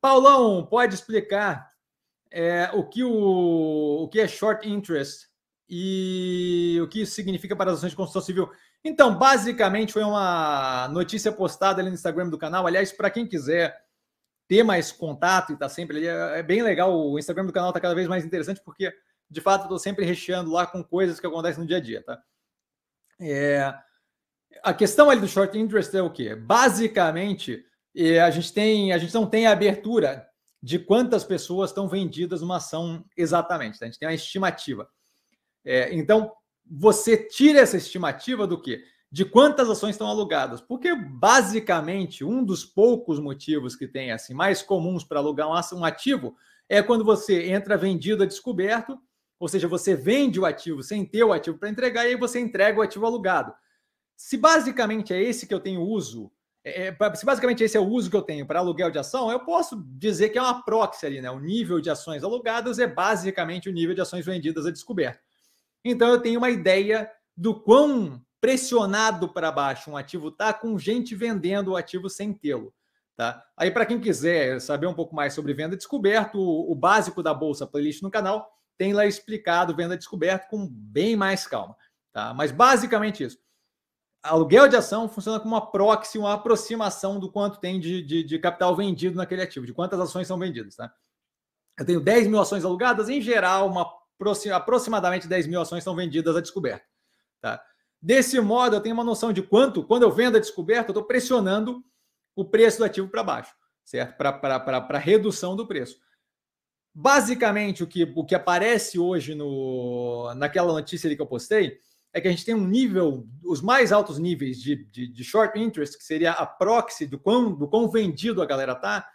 Paulão, pode explicar é, o, que o, o que é short interest e o que isso significa para as ações de construção civil? Então, basicamente, foi uma notícia postada ali no Instagram do canal. Aliás, para quem quiser ter mais contato e tá sempre ali, é, é bem legal. O Instagram do canal está cada vez mais interessante porque, de fato, estou sempre recheando lá com coisas que acontecem no dia a dia, tá? É, a questão ali do short interest é o quê? Basicamente, é, a gente tem, a gente não tem a abertura de quantas pessoas estão vendidas numa ação exatamente. Tá? A gente tem uma estimativa. É, então, você tira essa estimativa do quê? De quantas ações estão alugadas. Porque, basicamente, um dos poucos motivos que tem assim mais comuns para alugar um ativo é quando você entra vendido a descoberto, ou seja, você vende o ativo sem ter o ativo para entregar e aí você entrega o ativo alugado. Se basicamente é esse que eu tenho uso, é, é se basicamente esse é o uso que eu tenho para aluguel de ação, eu posso dizer que é uma proxy ali, né? O nível de ações alugadas é basicamente o nível de ações vendidas a descoberto. Então eu tenho uma ideia do quão pressionado para baixo um ativo está com gente vendendo o ativo sem tê-lo. Tá? Aí, para quem quiser saber um pouco mais sobre venda descoberto, o, o básico da Bolsa Playlist no canal tem lá explicado venda descoberto com bem mais calma. Tá? Mas basicamente isso aluguel de ação funciona como uma proxy, uma aproximação do quanto tem de, de, de, capital vendido naquele ativo, de quantas ações são vendidas. Tá? Eu tenho 10 mil ações alugadas, em geral, uma, aproximadamente 10 mil ações são vendidas a descoberto. Tá? Desse modo, eu tenho uma noção de quanto, quando eu vendo a descoberto, eu estou pressionando o preço do ativo para baixo, certo? Para redução do preço. Basicamente, o que, o que aparece hoje no, naquela notícia ali que eu postei é que a gente tem um nível, os mais altos níveis de, de, de short interest, que seria a proxy do quão, do quão vendido a galera tá,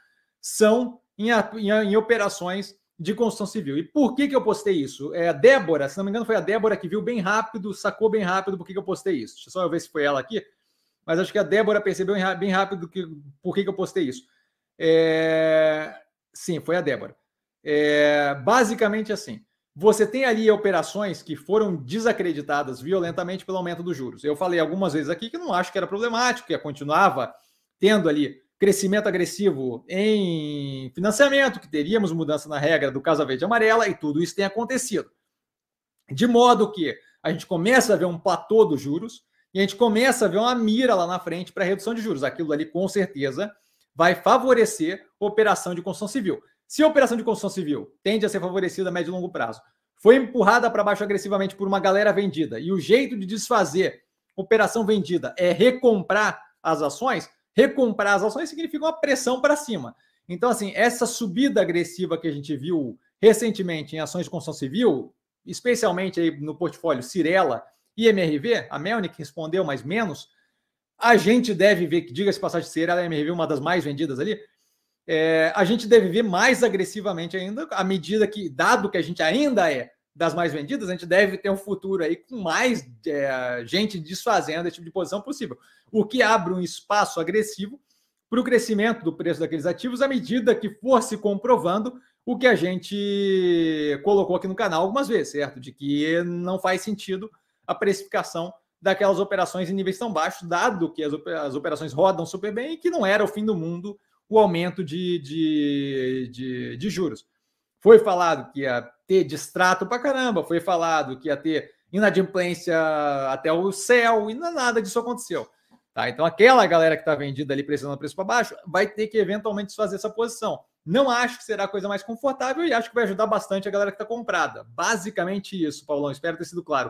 são em, em, em, operações de construção civil. E por que, que eu postei isso? É a Débora, se não me engano, foi a Débora que viu bem rápido, sacou bem rápido por que, que eu postei isso. Deixa eu só ver se foi ela aqui, mas acho que a Débora percebeu bem rápido que, por que, que eu postei isso. É... Sim, foi a Débora. É... Basicamente assim. Você tem ali operações que foram desacreditadas violentamente pelo aumento dos juros. Eu falei algumas vezes aqui que não acho que era problemático, que continuava tendo ali crescimento agressivo em financiamento, que teríamos mudança na regra do Casa Verde e Amarela, e tudo isso tem acontecido. De modo que a gente começa a ver um platô dos juros e a gente começa a ver uma mira lá na frente para redução de juros. Aquilo ali, com certeza, vai favorecer operação de construção civil. Se a operação de construção civil tende a ser favorecida a médio e longo prazo, foi empurrada para baixo agressivamente por uma galera vendida, e o jeito de desfazer operação vendida é recomprar as ações, recomprar as ações significa uma pressão para cima. Então, assim, essa subida agressiva que a gente viu recentemente em ações de construção civil, especialmente aí no portfólio Cirela e MRV, a Melnick respondeu mais menos, a gente deve ver que, diga-se passagem, Cirela e MRV, uma das mais vendidas ali, é, a gente deve ver mais agressivamente ainda, à medida que, dado que a gente ainda é das mais vendidas, a gente deve ter um futuro aí com mais é, gente desfazendo esse tipo de posição possível, o que abre um espaço agressivo para o crescimento do preço daqueles ativos à medida que for se comprovando o que a gente colocou aqui no canal algumas vezes, certo? De que não faz sentido a precificação daquelas operações em níveis tão baixos, dado que as operações rodam super bem e que não era o fim do mundo o aumento de, de, de, de juros. Foi falado que ia ter distrato para caramba, foi falado que ia ter inadimplência até o céu, e nada disso aconteceu. Tá? Então, aquela galera que está vendida ali pressionando o preço para baixo vai ter que eventualmente fazer essa posição. Não acho que será a coisa mais confortável e acho que vai ajudar bastante a galera que está comprada. Basicamente isso, Paulão. Espero ter sido claro.